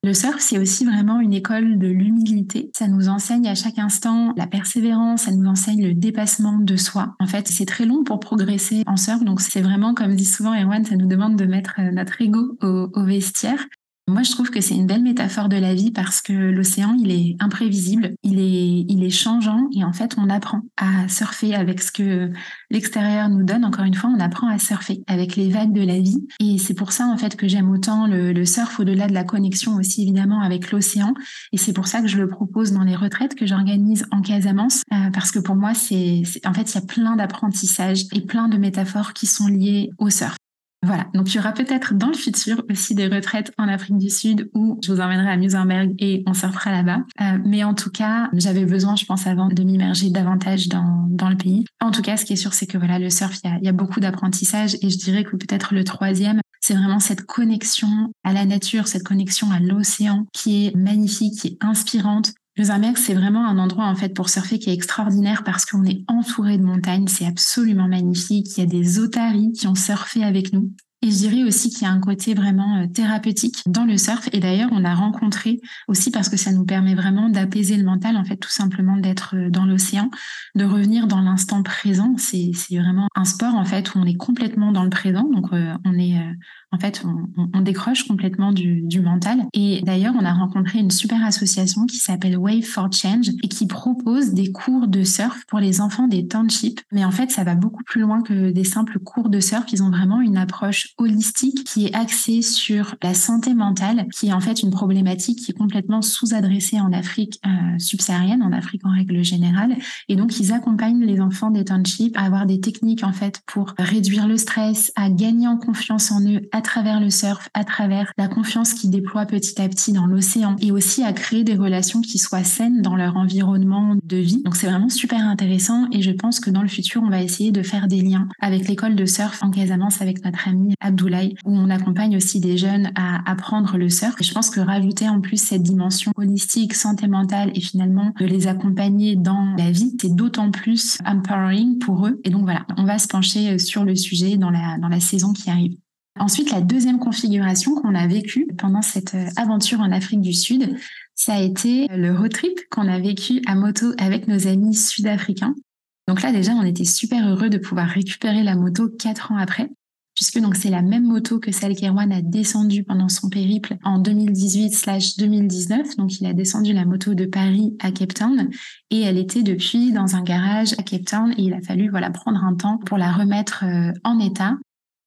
Le surf, c'est aussi vraiment une école de l'humilité. Ça nous enseigne à chaque instant la persévérance, ça nous enseigne le dépassement de soi. En fait, c'est très long pour progresser en surf, donc c'est vraiment, comme dit souvent Erwan, ça nous demande de mettre euh, notre ego au, au vestiaire. Moi, je trouve que c'est une belle métaphore de la vie parce que l'océan, il est imprévisible, il est, il est changeant et en fait, on apprend à surfer avec ce que l'extérieur nous donne. Encore une fois, on apprend à surfer avec les vagues de la vie et c'est pour ça en fait que j'aime autant le, surf au-delà de la connexion aussi évidemment avec l'océan et c'est pour ça que je le propose dans les retraites que j'organise en Casamance euh, parce que pour moi, c'est en fait, il y a plein d'apprentissages et plein de métaphores qui sont liées au surf. Voilà, donc il y aura peut-être dans le futur aussi des retraites en Afrique du Sud où je vous emmènerai à Musenberg et on surfera là-bas. Euh, mais en tout cas, j'avais besoin, je pense, avant de m'immerger davantage dans, dans le pays. En tout cas, ce qui est sûr, c'est que voilà, le surf, il y a, il y a beaucoup d'apprentissage et je dirais que peut-être le troisième, c'est vraiment cette connexion à la nature, cette connexion à l'océan qui est magnifique, qui est inspirante, Mozambique, c'est vraiment un endroit en fait pour surfer qui est extraordinaire parce qu'on est entouré de montagnes, c'est absolument magnifique. Il y a des otaries qui ont surfé avec nous. Et je dirais aussi qu'il y a un côté vraiment euh, thérapeutique dans le surf. Et d'ailleurs, on a rencontré aussi parce que ça nous permet vraiment d'apaiser le mental, en fait, tout simplement d'être euh, dans l'océan, de revenir dans l'instant présent. C'est vraiment un sport, en fait, où on est complètement dans le présent. Donc, euh, on est en fait, on, décroche complètement du, mental. Et d'ailleurs, on a rencontré une super association qui s'appelle Wave for Change et qui propose des cours de surf pour les enfants des townships. Mais en fait, ça va beaucoup plus loin que des simples cours de surf. Ils ont vraiment une approche holistique qui est axée sur la santé mentale, qui est en fait une problématique qui est complètement sous-adressée en Afrique euh, subsaharienne, en Afrique en règle générale. Et donc, ils accompagnent les enfants des townships à avoir des techniques en fait pour réduire le stress, à gagner en confiance en eux travers le surf, à travers la confiance qu'ils déploient petit à petit dans l'océan et aussi à créer des relations qui soient saines dans leur environnement de vie. Donc c'est vraiment super intéressant et je pense que dans le futur, on va essayer de faire des liens avec l'école de surf en Casamance avec notre ami Abdoulaye où on accompagne aussi des jeunes à apprendre le surf. Et je pense que rajouter en plus cette dimension holistique, santé mentale et finalement de les accompagner dans la vie, c'est d'autant plus empowering pour eux. Et donc voilà, on va se pencher sur le sujet dans la, dans la saison qui arrive. Ensuite, la deuxième configuration qu'on a vécue pendant cette euh, aventure en Afrique du Sud, ça a été le road trip qu'on a vécu à moto avec nos amis sud-africains. Donc là, déjà, on était super heureux de pouvoir récupérer la moto quatre ans après, puisque donc c'est la même moto que celle qu'Erwan a descendue pendant son périple en 2018/2019. Donc il a descendu la moto de Paris à Cape Town et elle était depuis dans un garage à Cape Town et il a fallu voilà prendre un temps pour la remettre euh, en état.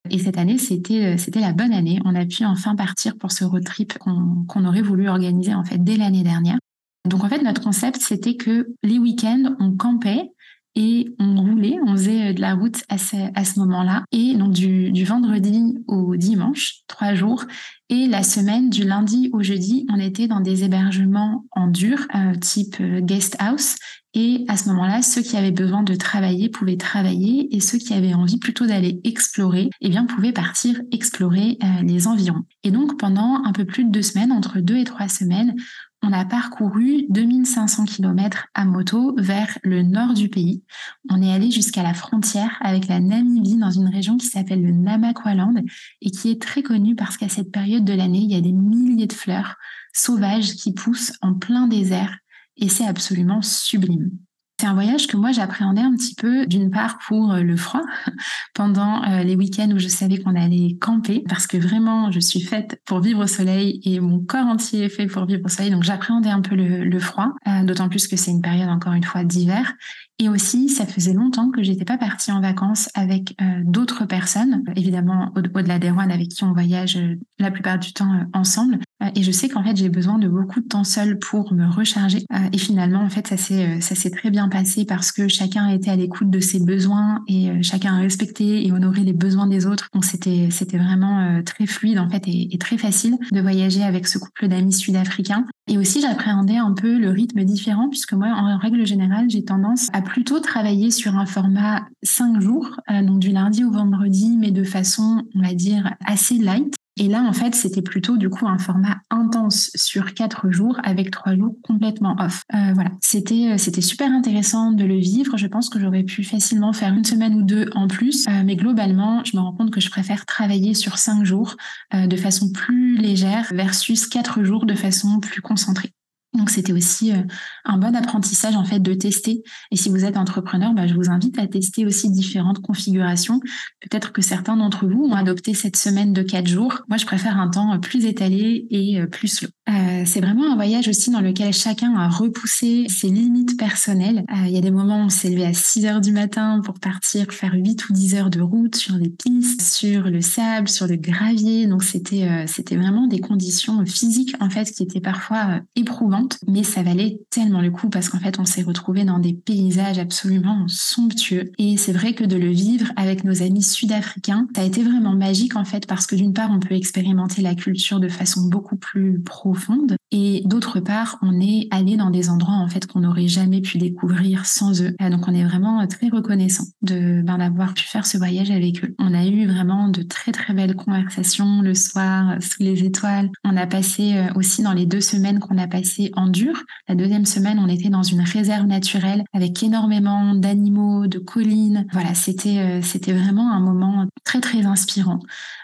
Et cette année, c'était euh, c'était la bonne année. On a pu enfin partir pour ce road trip qu'on aurait voulu organiser en fait dès l'année dernière. Donc en fait, notre concept, c'était que les week-ends, on campait et on roulait, on faisait euh, de la route à ce, à ce moment-là. Et donc du, du, vendredi au dimanche, trois jours. Et la semaine du lundi au jeudi, on était dans des hébergements en dur, euh, type guest house. Et à ce moment-là, ceux qui avaient besoin de travailler pouvaient travailler et ceux qui avaient envie plutôt d'aller explorer, eh bien, pouvaient partir explorer euh, les environs. Et donc, pendant un peu plus de deux semaines, entre deux et trois semaines, on a parcouru 2500 km à moto vers le nord du pays. On est allé jusqu'à la frontière avec la Namibie dans une région qui s'appelle le Namakwaland et qui est très connue parce qu'à cette période de l'année, il y a des milliers de fleurs sauvages qui poussent en plein désert et c'est absolument sublime. C'est un voyage que moi j'appréhendais un petit peu, d'une part pour euh, le froid, pendant euh, les week-ends où je savais qu'on allait camper, parce que vraiment je suis faite pour vivre au soleil et mon corps entier est fait pour vivre au soleil, donc j'appréhendais un peu le, froid, euh, d'autant plus que c'est une période encore une fois d'hiver. Et aussi, ça faisait longtemps que j'étais pas partie en vacances avec d'autres personnes, évidemment au-delà des rois avec qui on voyage la plupart du temps ensemble. et je sais qu'en fait j'ai besoin de beaucoup de temps seul pour me recharger. et finalement, en fait, ça s'est ça s'est très bien passé parce que chacun était à l'écoute de ses besoins et euh, chacun a respecté et honoré les besoins des autres. Donc c'était c'était vraiment euh, très fluide en fait et, très facile de voyager avec ce couple d'amis sud-africains. Et aussi j'appréhendais un peu le rythme différent puisque moi en règle générale j'ai tendance à plutôt travailler sur un format cinq jours, euh, donc du lundi au vendredi, mais de façon on va dire assez light. Et là, en fait, c'était plutôt du coup un format intense sur quatre jours avec trois jours complètement off. Euh, voilà, c'était euh, c'était super intéressant de le vivre. Je pense que j'aurais pu facilement faire une semaine ou deux en plus, mais globalement, je me rends compte que je préfère travailler sur cinq jours de façon plus légère versus quatre jours de façon plus concentrée. Donc c'était aussi euh, un bon apprentissage en fait de tester. Et si vous êtes entrepreneur, bah, je vous invite à tester aussi différentes configurations. Peut-être que certains d'entre vous ont adopté cette semaine de quatre jours. Moi, je préfère un temps plus étalé et euh, plus slow. Euh, c'est vraiment un voyage aussi dans lequel chacun a repoussé ses limites personnelles. Il y a des moments où on s'est levé à 6 heures du matin pour partir faire 8 ou 10 heures de route sur les pistes, sur le sable, sur le gravier. Donc c'était c'était vraiment des conditions physiques en fait qui étaient parfois éprouvantes mais ça valait tellement le coup parce qu'en fait, on s'est retrouvé dans des paysages absolument somptueux. Et c'est vrai que de le vivre avec nos amis sud-africains, ça a été vraiment magique en fait parce que d'une part, on peut expérimenter la culture de façon beaucoup plus profonde et d'autre part, on est allé dans des endroits en fait qu'on n'aurait jamais pu découvrir sans eux. Donc, on est vraiment très reconnaissant de ben, d'avoir pu faire ce voyage avec eux. On a eu vraiment de très très belles conversations le soir sous les étoiles. On a passé euh, aussi dans les deux semaines qu'on a passé en dur. La deuxième semaine, on était dans une réserve naturelle avec énormément d'animaux, de collines. Voilà, c'était euh, c'était vraiment un moment très très inspirant.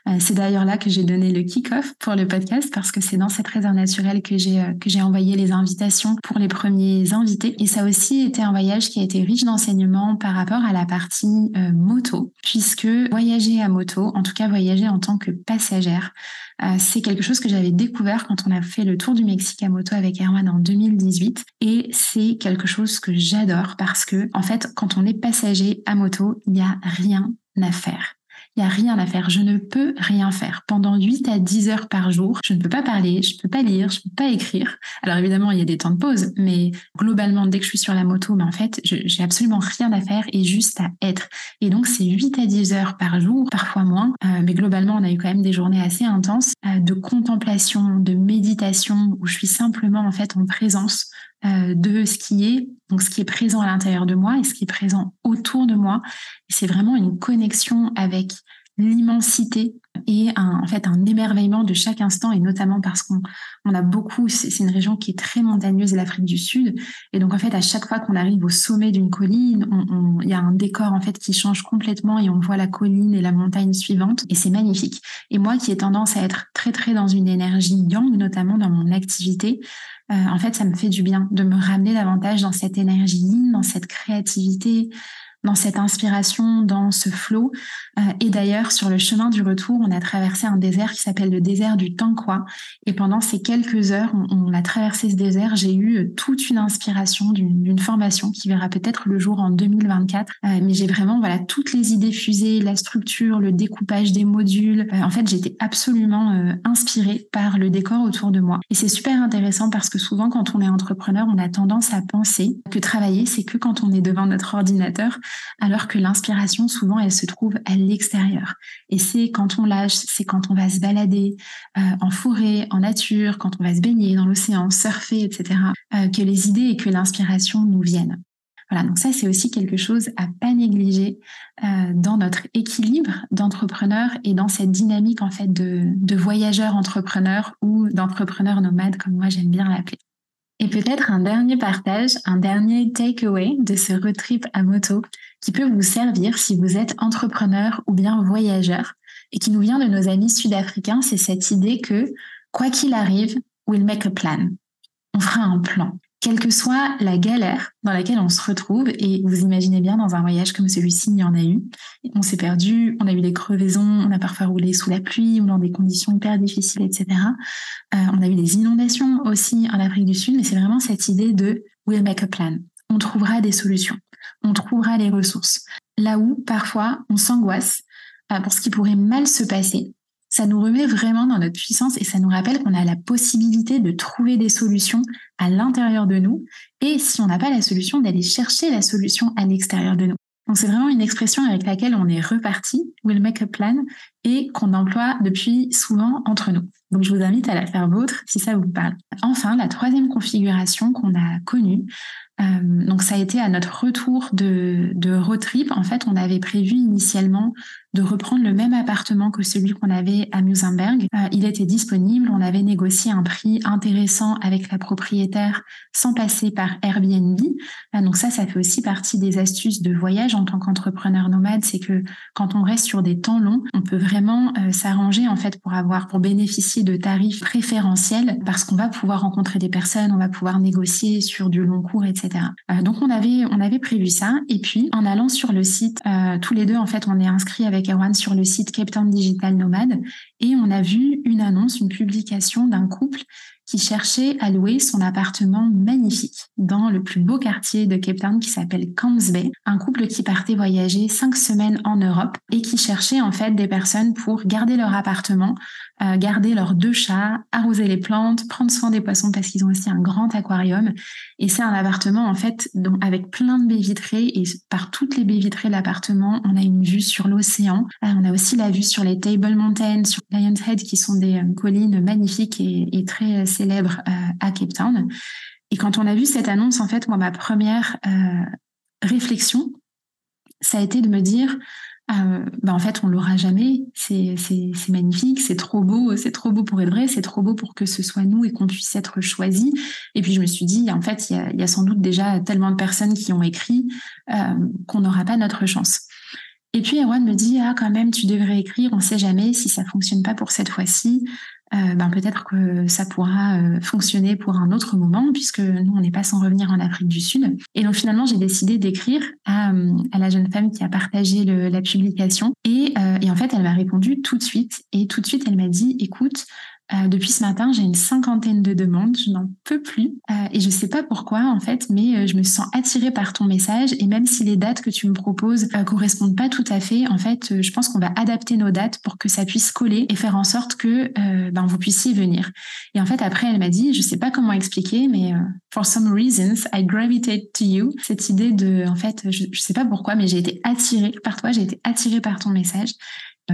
Euh, c'est d'ailleurs là que j'ai donné le kick-off pour le podcast parce que c'est dans cette réserve naturelle que j'ai que j'ai envoyé les invitations pour les premiers invités. Et ça aussi été un voyage qui a été riche d'enseignements par rapport à la partie moto, puisque voyager à moto, en tout cas voyager en tant que passagère, c'est quelque chose que j'avais découvert quand on a fait le tour du Mexique à moto avec Erwan en 2018. Et c'est quelque chose que j'adore parce que, en fait, quand on est passager à moto, il n'y a rien à faire. Il n'y a rien à faire. Je ne peux rien faire. Pendant 8 à 10 heures par jour, je ne peux pas parler, je ne peux pas lire, je ne peux pas écrire. Alors évidemment, il y a des temps de pause, mais globalement, dès que je suis sur la moto, mais en fait, j'ai absolument rien à faire et juste à être. Et donc, c'est 8 à 10 heures par jour, parfois moins. Euh, mais globalement, on a eu quand même des journées assez intenses euh, de contemplation, de méditation, où je suis simplement en fait en présence euh, de ce qui est, donc ce qui est présent à l'intérieur de moi et ce qui est présent autour de moi. C'est vraiment une connexion avec l'immensité et un, en fait un émerveillement de chaque instant et notamment parce qu'on on a beaucoup c'est une région qui est très montagneuse l'Afrique du Sud. Et donc en fait à chaque fois qu'on arrive au sommet d'une colline il y a un décor en fait qui change complètement et on voit la colline et la montagne suivante. Et c'est magnifique. Et moi qui ai tendance à être très très dans une énergie yang notamment dans mon activité euh, en fait ça me fait du bien de me ramener davantage dans cette énergie yin dans cette créativité dans cette inspiration, dans ce flot. Euh, et d'ailleurs, sur le chemin du retour, on a traversé un désert qui s'appelle le désert du Tankwa. Et pendant ces quelques heures, on, a traversé ce désert, j'ai eu euh, toute une inspiration d'une formation qui verra peut-être le jour en 2024. Euh, mais j'ai vraiment voilà toutes les idées fusées, la structure, le découpage des modules. en fait, j'étais absolument inspirée par le décor autour de moi. Et c'est super intéressant parce que souvent, quand on est entrepreneur, on a tendance à penser que travailler, c'est que quand on est devant notre ordinateur alors que l'inspiration, souvent, elle se trouve à l'extérieur. Et c'est quand on lâche, c'est quand on va se balader euh, en forêt, en nature, quand on va se baigner dans l'océan, surfer, etc., euh, que les idées et que l'inspiration nous viennent. Voilà, donc ça, c'est aussi quelque chose à pas négliger euh, dans notre équilibre d'entrepreneurs et dans cette dynamique en fait de, entrepreneurs ou d'entrepreneurs nomades, comme moi j'aime bien l'appeler. Et peut-être un dernier partage, un dernier takeaway de ce road trip à moto qui peut vous servir si vous êtes entrepreneur ou bien voyageur et qui nous vient de nos amis sud-africains, c'est cette idée que quoi qu'il arrive, we'll make a plan. On fera un plan quelle que soit la galère dans laquelle on se retrouve, et vous imaginez bien dans un voyage comme celui-ci, il y en a eu. On s'est perdu, on a eu des crevaisons, on a parfois roulé sous la pluie ou dans des conditions hyper difficiles, etc. Euh, on a eu des inondations aussi en Afrique du Sud, mais c'est vraiment cette idée de we'll make a plan. On trouvera des solutions, on trouvera les ressources. Là où parfois on s'angoisse euh, pour ce qui pourrait mal se passer, ça nous remet vraiment dans notre puissance et ça nous rappelle qu'on a la possibilité de trouver des solutions à l'intérieur de nous et si on n'a pas la solution, d'aller chercher la solution à l'extérieur de nous. Donc c'est vraiment une expression avec laquelle on est reparti, we'll make a plan, et qu'on emploie depuis souvent entre nous. Donc je vous invite à la faire vôtre si ça vous parle. Enfin, la troisième configuration qu'on a connue, euh, donc ça a été à notre retour de, de road trip. En fait, on avait prévu initialement de reprendre le même appartement que celui qu'on avait à Musenberg. Euh, il était disponible, on avait négocié un prix intéressant avec la propriétaire sans passer par Airbnb. Euh, donc ça, ça fait aussi partie des astuces de voyage en tant qu'entrepreneur nomade, c'est que quand on reste sur des temps longs, on peut vraiment euh, s'arranger en fait pour avoir, pour bénéficier de tarifs préférentiels parce qu'on va pouvoir rencontrer des personnes, on va pouvoir négocier sur du long cours, etc. donc on avait, on avait prévu ça. Et puis en allant sur le site, tous les deux en fait, on est inscrit avec sur le site Cape Town Digital Nomad et on a vu une annonce, une publication d'un couple qui cherchait à louer son appartement magnifique dans le plus beau quartier de Cape Town qui s'appelle Camps Bay. Un couple qui partait voyager cinq semaines en Europe et qui cherchait en fait des personnes pour garder leur appartement, euh, garder leurs deux chats, arroser les plantes, prendre soin des poissons parce qu'ils ont aussi un grand aquarium. Et c'est un appartement en fait donc avec plein de baies vitrées et par toutes les baies vitrées de l'appartement, on a une vue sur l'océan. Euh, on a aussi la vue sur les Table Mountains, sur Lion's Head qui sont des euh, collines magnifiques et, très célèbre euh, à Cape Town. Et quand on a vu cette annonce, en fait, moi, ma première réflexion, ça a été de me dire, euh, bah, en fait, on l'aura jamais. C'est magnifique, c'est trop beau, c'est trop beau pour être vrai, c'est trop beau pour que ce soit nous et qu'on puisse être choisi. Et puis je me suis dit, en fait, il y a, sans doute déjà tellement de personnes qui ont écrit qu'on n'aura pas notre chance. Et puis Erwan me dit, ah quand même, tu devrais écrire, on ne sait jamais si ça fonctionne pas pour cette fois-ci. Ben peut-être que ça pourra fonctionner pour un autre moment, puisque nous, on n'est pas sans revenir en Afrique du Sud. Et donc finalement, j'ai décidé d'écrire à, à, la jeune femme qui a partagé le, la publication. Et, et en fait, elle m'a répondu tout de suite. Et tout de suite, elle m'a dit, écoute, euh, depuis ce matin, j'ai une cinquantaine de demandes, je n'en peux plus euh, et je sais pas pourquoi en fait, mais euh, je me sens attirée par ton message et même si les dates que tu me proposes correspondent pas tout à fait, en fait, je pense qu'on va adapter nos dates pour que ça puisse coller et faire en sorte que ben, vous puissiez venir. Et en fait, après, elle m'a dit, je sais pas comment expliquer, mais for some reasons, I gravitate to you. Cette idée de, en fait, je, je sais pas pourquoi, mais j'ai été attirée par toi, j'ai été attirée par ton message.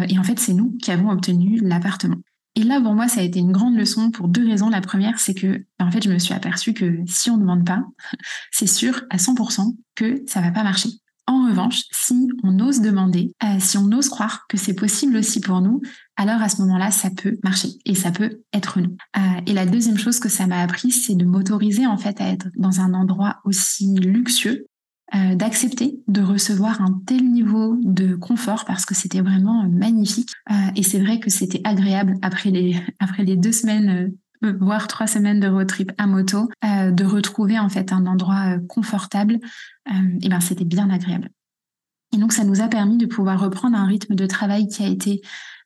Et en fait, c'est nous qui avons obtenu l'appartement. Et là, pour moi, ça a été une grande leçon pour deux raisons. La première, c'est que, en fait, je me suis aperçue que si on ne demande pas, c'est sûr à 100% que ça va pas marcher. En revanche, si on ose demander, euh, si on ose croire que c'est possible aussi pour nous, alors à ce moment-là, ça peut marcher et ça peut être nous. Euh, et la deuxième chose que ça m'a appris, c'est de m'autoriser en fait à être dans un endroit aussi luxueux euh, d'accepter de recevoir un tel niveau de confort parce que c'était vraiment magnifique. Euh, et c'est vrai que c'était agréable après les, après les deux semaines, euh, voire trois semaines de road trip à moto, de retrouver en fait un endroit confortable. et ben c'était bien agréable. Et donc ça nous a permis de pouvoir reprendre un rythme de travail qui a été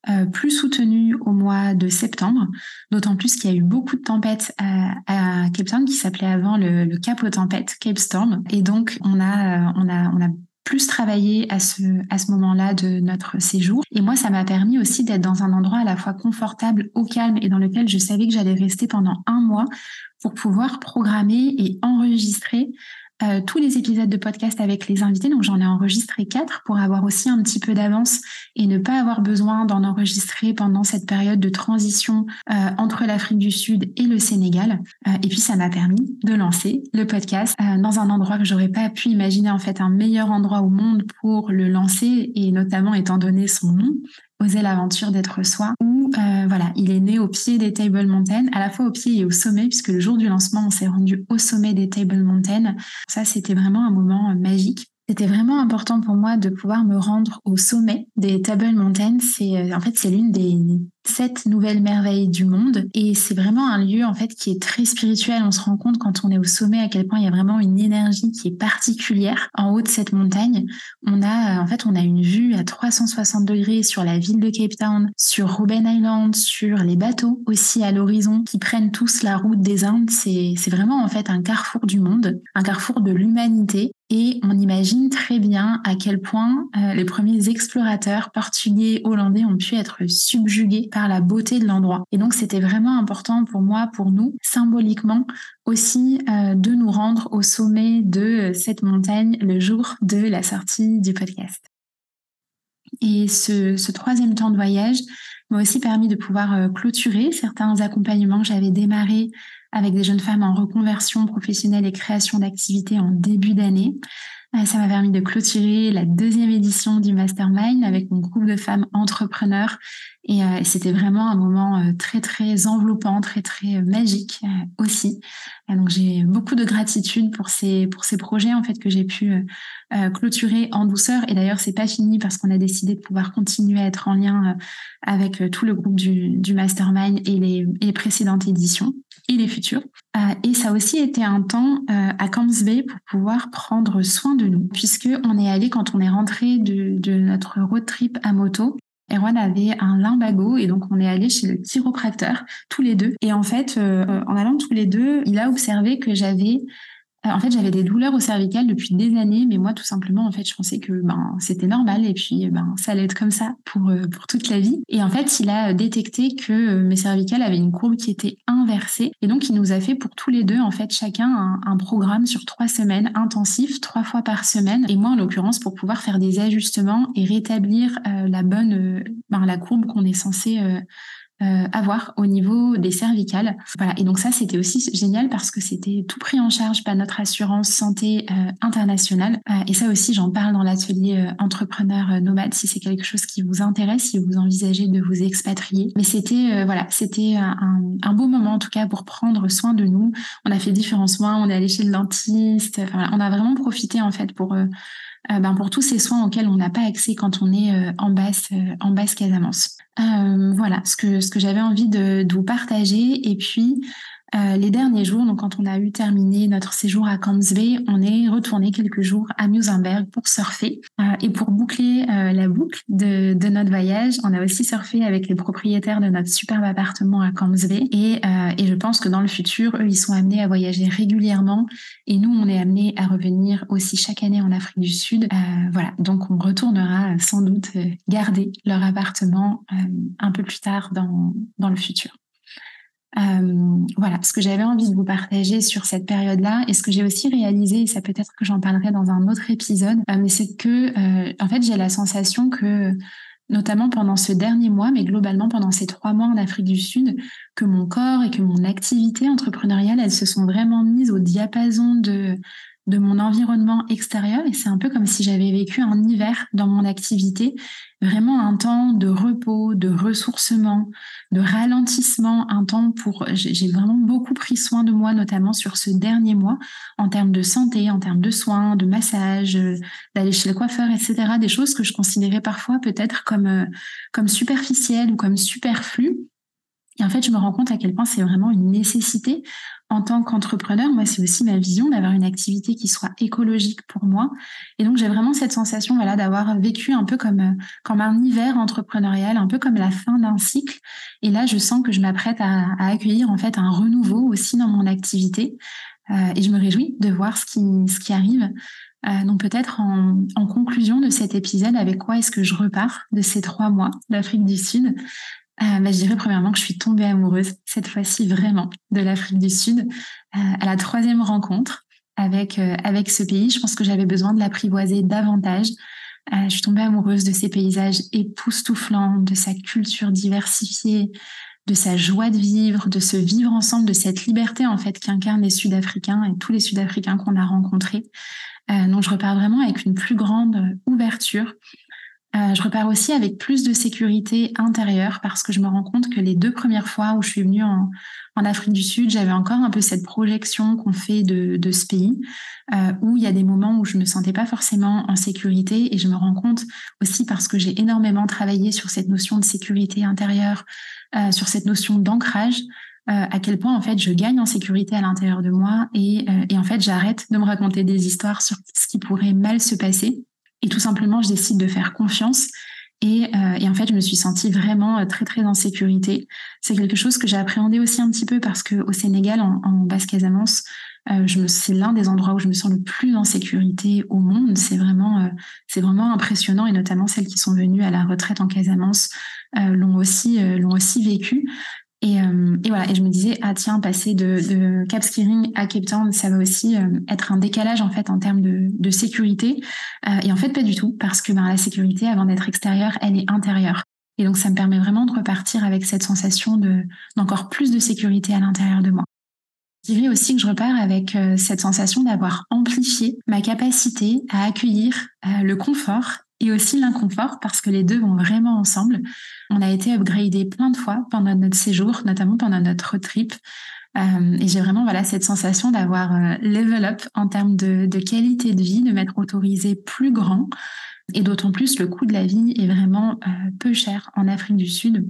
euh, plus soutenu au mois de septembre, d'autant plus qu'il y a eu beaucoup de tempêtes à, Cape Town qui s'appelait avant le, Cap aux tempêtes, Cape Storm. Et donc on a, euh, on a, on a plus travaillé à ce, à ce moment-là de notre séjour. Et moi, ça m'a permis aussi d'être dans un endroit à la fois confortable, au calme et dans lequel je savais que j'allais rester pendant un mois pour pouvoir programmer et enregistrer euh, tous les épisodes de podcast avec les invités. Donc j'en ai enregistré quatre pour avoir aussi un petit peu d'avance et ne pas avoir besoin d'en enregistrer pendant cette période de transition euh, entre l'Afrique du Sud et le Sénégal. Euh, et puis ça m'a permis de lancer le podcast dans un endroit que j'aurais pas pu imaginer en fait un meilleur endroit au monde pour le lancer et notamment étant donné son nom oser l'aventure d'être soi, où euh, voilà, il est né au pied des Table Mountain, à la fois au pied et au sommet, puisque le jour du lancement, on s'est rendu au sommet des Table Mountain. Ça, c'était vraiment un moment euh, magique. C'était vraiment important pour moi de pouvoir me rendre au sommet des Table Mountain. C'est euh, en fait c'est l'une des sept nouvelles merveilles du monde et c'est vraiment un lieu en fait qui est très spirituel. On se rend compte quand on est au sommet à quel point il y a vraiment une énergie qui est particulière en haut de cette montagne. On a en fait on a une vue à 360 degrés sur la ville de Cape Town, sur Robben Island, sur les bateaux aussi à l'horizon qui prennent tous la route des Indes. C'est c'est vraiment en fait un carrefour du monde, un carrefour de l'humanité et on imagine très bien à quel point euh, les premiers explorateurs portugais, hollandais ont pu être subjugués par la beauté de l'endroit. Et donc c'était vraiment important pour moi, pour nous, symboliquement aussi, euh, de nous rendre au sommet de cette montagne le jour de la sortie du podcast. Et ce, ce troisième temps de voyage m'a aussi permis de pouvoir euh, clôturer certains accompagnements que j'avais démarrés avec des jeunes femmes en reconversion professionnelle et création d'activités en début d'année. Euh, ça m'a permis de clôturer la deuxième édition du Mastermind avec mon groupe de femmes entrepreneurs. Et, euh, c'était vraiment un moment euh, très, très enveloppant, très, très magique aussi. donc, j'ai beaucoup de gratitude pour ces, pour ces projets, en fait, que j'ai pu clôturer en douceur. Et d'ailleurs, c'est pas fini parce qu'on a décidé de pouvoir continuer à être en lien avec tout le groupe du, du Mastermind et les, et les précédentes éditions et les futurs. Euh, et ça a aussi été un temps euh, à Camps Bay pour pouvoir prendre soin de nous, puisque on est allé quand on est rentré de, notre road trip à moto. Erwan avait un limbago et donc on est allé chez le chiropracteur tous les deux. Et en fait, euh, en allant tous les deux, il a observé que j'avais en fait, j'avais des douleurs au cervical depuis des années, mais moi, tout simplement, en fait, je pensais que ben c'était normal et puis ben ça allait être comme ça pour euh, pour toute la vie. Et en fait, il a détecté que euh, mes cervicales avaient une courbe qui était inversée et donc il nous a fait pour tous les deux en fait chacun un, programme sur trois semaines intensif, trois fois par semaine. Et moi, en l'occurrence, pour pouvoir faire des ajustements et rétablir la bonne ben, la courbe qu'on est censé euh, avoir au niveau des cervicales. Voilà. Et donc ça, c'était aussi génial parce que c'était tout pris en charge par notre assurance santé euh, internationale. Euh, et ça aussi, j'en parle dans l'atelier entrepreneur nomade si c'est quelque chose qui vous intéresse, si vous envisagez de vous expatrier. Mais c'était voilà, c'était un, un, beau moment en tout cas pour prendre soin de nous. On a fait différents soins, on est allé chez le dentiste. Enfin, on a vraiment profité en fait pour ben pour tous ces soins auxquels on n'a pas accès quand on est en basse en basse Casamance. voilà ce que ce que j'avais envie de, de, vous partager et puis euh, les derniers jours, donc quand on a eu terminé notre séjour à Bay, on est retourné quelques jours à Musenberg pour surfer. Euh, et pour boucler euh, la boucle de, de, notre voyage, on a aussi surfé avec les propriétaires de notre superbe appartement à Bay. Et, et je pense que dans le futur, eux, ils sont amenés à voyager régulièrement. Et nous, on est amenés à revenir aussi chaque année en Afrique du Sud. voilà, donc on retournera sans doute garder leur appartement un peu plus tard dans, dans le futur. Euh, voilà ce que j'avais envie de vous partager sur cette période-là et ce que j'ai aussi réalisé, et ça peut-être que j'en parlerai dans un autre épisode, euh, mais c'est que euh, en fait j'ai la sensation que notamment pendant ce dernier mois, mais globalement pendant ces trois mois en Afrique du Sud, que mon corps et que mon activité entrepreneuriale, elles se sont vraiment mises au diapason de de mon environnement extérieur et c'est un peu comme si j'avais vécu un hiver dans mon activité, vraiment un temps de repos, de ressourcement, de ralentissement, un temps pour j'ai vraiment beaucoup pris soin de moi notamment sur ce dernier mois en termes de santé, en termes de soins, de massage, euh, d'aller chez le coiffeur, etc. Des choses que je considérais parfois peut-être comme euh, comme superficielles ou comme superflues et en fait, je me rends compte à quel point c'est vraiment une nécessité en tant qu'entrepreneur. Moi, c'est aussi ma vision d'avoir une activité qui soit écologique pour moi. Et donc, j'ai vraiment cette sensation, voilà, d'avoir vécu un peu comme, comme un hiver entrepreneurial, un peu comme la fin d'un cycle. Et là, je sens que je m'apprête à, accueillir, en fait, un renouveau aussi dans mon activité. Euh, et je me réjouis de voir ce qui, ce qui arrive. Euh, donc peut-être en, conclusion de cet épisode, avec quoi est-ce que je repars de ces trois mois d'Afrique du Sud? Euh, bah, je dirais premièrement que je suis tombée amoureuse, cette fois-ci vraiment, de l'Afrique du Sud. Euh, à la troisième rencontre avec, euh, avec ce pays, je pense que j'avais besoin de l'apprivoiser davantage. je suis tombée amoureuse de ses paysages époustouflants, de sa culture diversifiée, de sa joie de vivre, de se vivre ensemble, de cette liberté en fait qu'incarnent les Sud-Africains et tous les Sud-Africains qu'on a rencontrés. donc je repars vraiment avec une plus grande ouverture, euh, je repars aussi avec plus de sécurité intérieure parce que je me rends compte que les deux premières fois où je suis venue en, Afrique du Sud, j'avais encore un peu cette projection qu'on fait de, de, ce pays, euh, où il y a des moments où je me sentais pas forcément en sécurité et je me rends compte aussi parce que j'ai énormément travaillé sur cette notion de sécurité intérieure, euh, sur cette notion d'ancrage, euh, à quel point en fait je gagne en sécurité à l'intérieur de moi et en fait j'arrête de me raconter des histoires sur ce qui pourrait mal se passer et tout simplement, je décide de faire confiance. Et, euh, et, en fait, je me suis sentie vraiment euh, très très en sécurité. C'est quelque chose que j'ai appréhendé aussi un petit peu parce que au Sénégal, en, en basse Casamance, euh, c'est l'un des endroits où je me sens le plus en sécurité au monde. C'est vraiment euh, c'est vraiment impressionnant et notamment celles qui sont venues à la retraite en Casamance euh, l'ont aussi l'ont aussi vécu. Et, euh, et, voilà, et je me disais, ah tiens, passer de, de Cap Skiring à Cape Town, ça va aussi euh, être un décalage en fait en termes de, de sécurité. Euh, et en fait, pas du tout, parce que ben, la sécurité, avant d'être extérieure, elle est intérieure. Et donc, ça me permet vraiment de repartir avec cette sensation de d'encore plus de sécurité à l'intérieur de moi. Je dirais aussi que je repars avec cette sensation d'avoir amplifié ma capacité à accueillir le confort et aussi l'inconfort parce que les deux vont vraiment ensemble. On a été upgradé plein de fois pendant notre séjour, notamment pendant notre trip. Euh, et j'ai vraiment voilà cette sensation d'avoir euh, level up en termes de, qualité de vie, de m'être autorisé plus grand. Et d'autant plus, le coût de la vie est vraiment euh, peu cher en Afrique du Sud.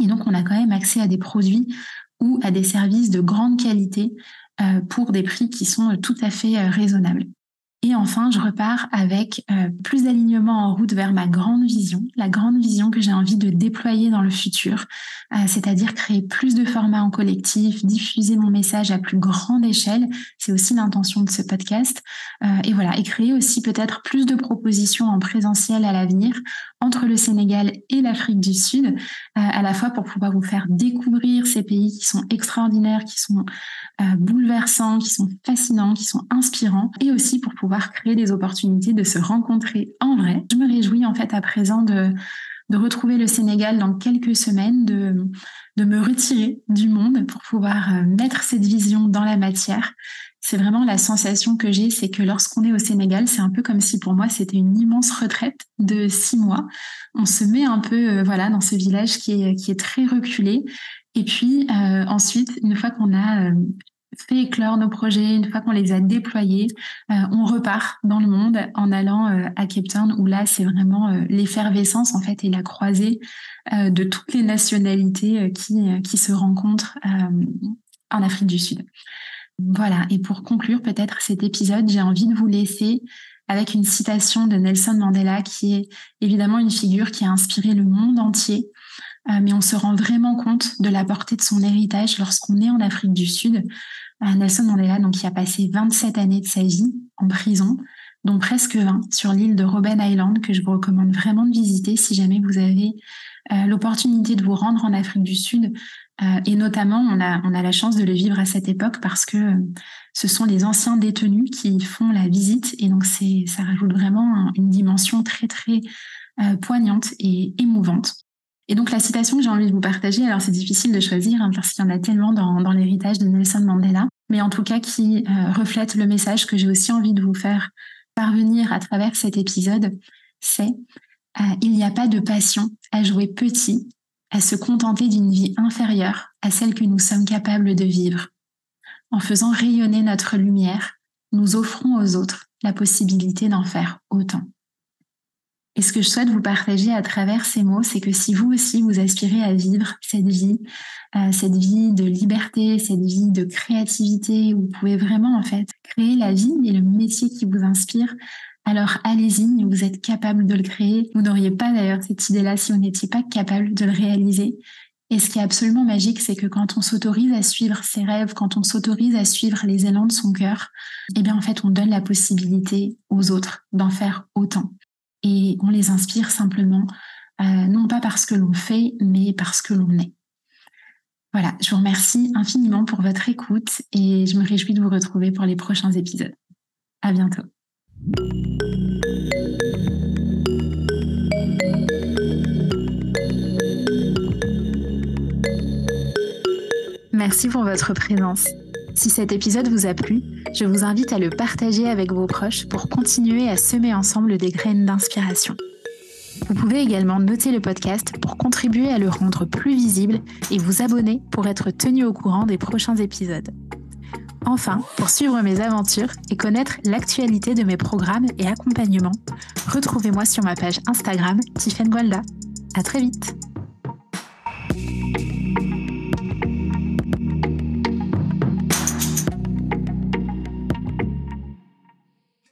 Et donc, on a quand même accès à des produits ou à des services de grande qualité pour des prix qui sont tout à fait raisonnables. Et enfin, je repars avec euh, plus d'alignement en route vers ma grande vision, la grande vision que j'ai envie de déployer dans le futur, euh, c'est-à-dire créer plus de formats en collectif, diffuser mon message à plus grande échelle. C'est aussi l'intention de ce podcast. Euh, et voilà, et créer aussi peut-être plus de propositions en présentiel à l'avenir entre le Sénégal et l'Afrique du Sud, à la fois pour pouvoir vous faire découvrir ces pays qui sont extraordinaires, qui sont bouleversants, qui sont fascinants, qui sont inspirants, et aussi pour pouvoir créer des opportunités de se rencontrer en vrai. Je me réjouis en fait à présent de, retrouver le Sénégal dans quelques semaines, de, de me retirer du monde pour pouvoir euh, mettre cette vision dans la matière. C'est vraiment la sensation que j'ai, c'est que lorsqu'on est au Sénégal, c'est un peu comme si pour moi c'était une immense retraite de six mois. On se met un peu euh, voilà dans ce village qui est, qui est très reculé. Et puis euh, ensuite, une fois qu'on a fait éclore nos projets, une fois qu'on les a déployés, euh, on repart dans le monde en allant euh, à Cape Town où là c'est vraiment euh, l'effervescence en fait et la croisée de toutes les nationalités qui, qui se rencontrent en Afrique du Sud. Voilà, et pour conclure peut-être cet épisode, j'ai envie de vous laisser avec une citation de Nelson Mandela qui est évidemment une figure qui a inspiré le monde entier mais on se rend vraiment compte de la portée de son héritage lorsqu'on est en Afrique du Sud. Nelson Mandela, donc, qui a passé 27 années de sa vie en prison, dont presque 20 sur l'île de Robben Island, que je vous recommande vraiment de visiter si jamais vous avez euh, l'opportunité de vous rendre en Afrique du Sud. Euh, et notamment, on a, on a la chance de le vivre à cette époque parce que euh, ce sont les anciens détenus qui font la visite. Et donc, c'est, ça rajoute vraiment une dimension très, très poignante et émouvante. Et donc la citation que j'ai envie de vous partager, alors c'est difficile de choisir hein, parce qu'il y en a tellement dans, dans l'héritage de Nelson Mandela, mais en tout cas qui euh, reflète le message que j'ai aussi envie de vous faire parvenir à travers cet épisode, c'est euh, il n'y a pas de passion à jouer petit, à se contenter d'une vie inférieure à celle que nous sommes capables de vivre. En faisant rayonner notre lumière, nous offrons aux autres la possibilité d'en faire autant. Et ce que je souhaite vous partager à travers ces mots, c'est que si vous aussi vous aspirez à vivre cette vie, euh, cette vie de liberté, cette vie de créativité, vous pouvez vraiment en fait créer la vie et le métier qui vous inspire, alors allez-y, vous êtes capable de le créer. Vous n'auriez pas d'ailleurs cette idée-là si vous n'étiez pas capable de le réaliser. Et ce qui est absolument magique, c'est que quand on s'autorise à suivre ses rêves, quand on s'autorise à suivre les élans de son cœur, eh bien en fait, on donne la possibilité aux autres d'en faire autant et on les inspire simplement, euh, non pas parce que l'on fait, mais parce que l'on est. Voilà, je vous remercie infiniment pour votre écoute et je me réjouis de vous retrouver pour les prochains épisodes. À bientôt. Merci pour votre présence. Si cet épisode vous a plu, je vous invite à le partager avec vos proches pour continuer à semer ensemble des graines d'inspiration. Vous pouvez également noter le podcast pour contribuer à le rendre plus visible et vous abonner pour être tenu au courant des prochains épisodes. Enfin, pour suivre mes aventures et connaître l'actualité de mes programmes et accompagnements, retrouvez-moi sur ma page Instagram Tiffen Golda. À très vite!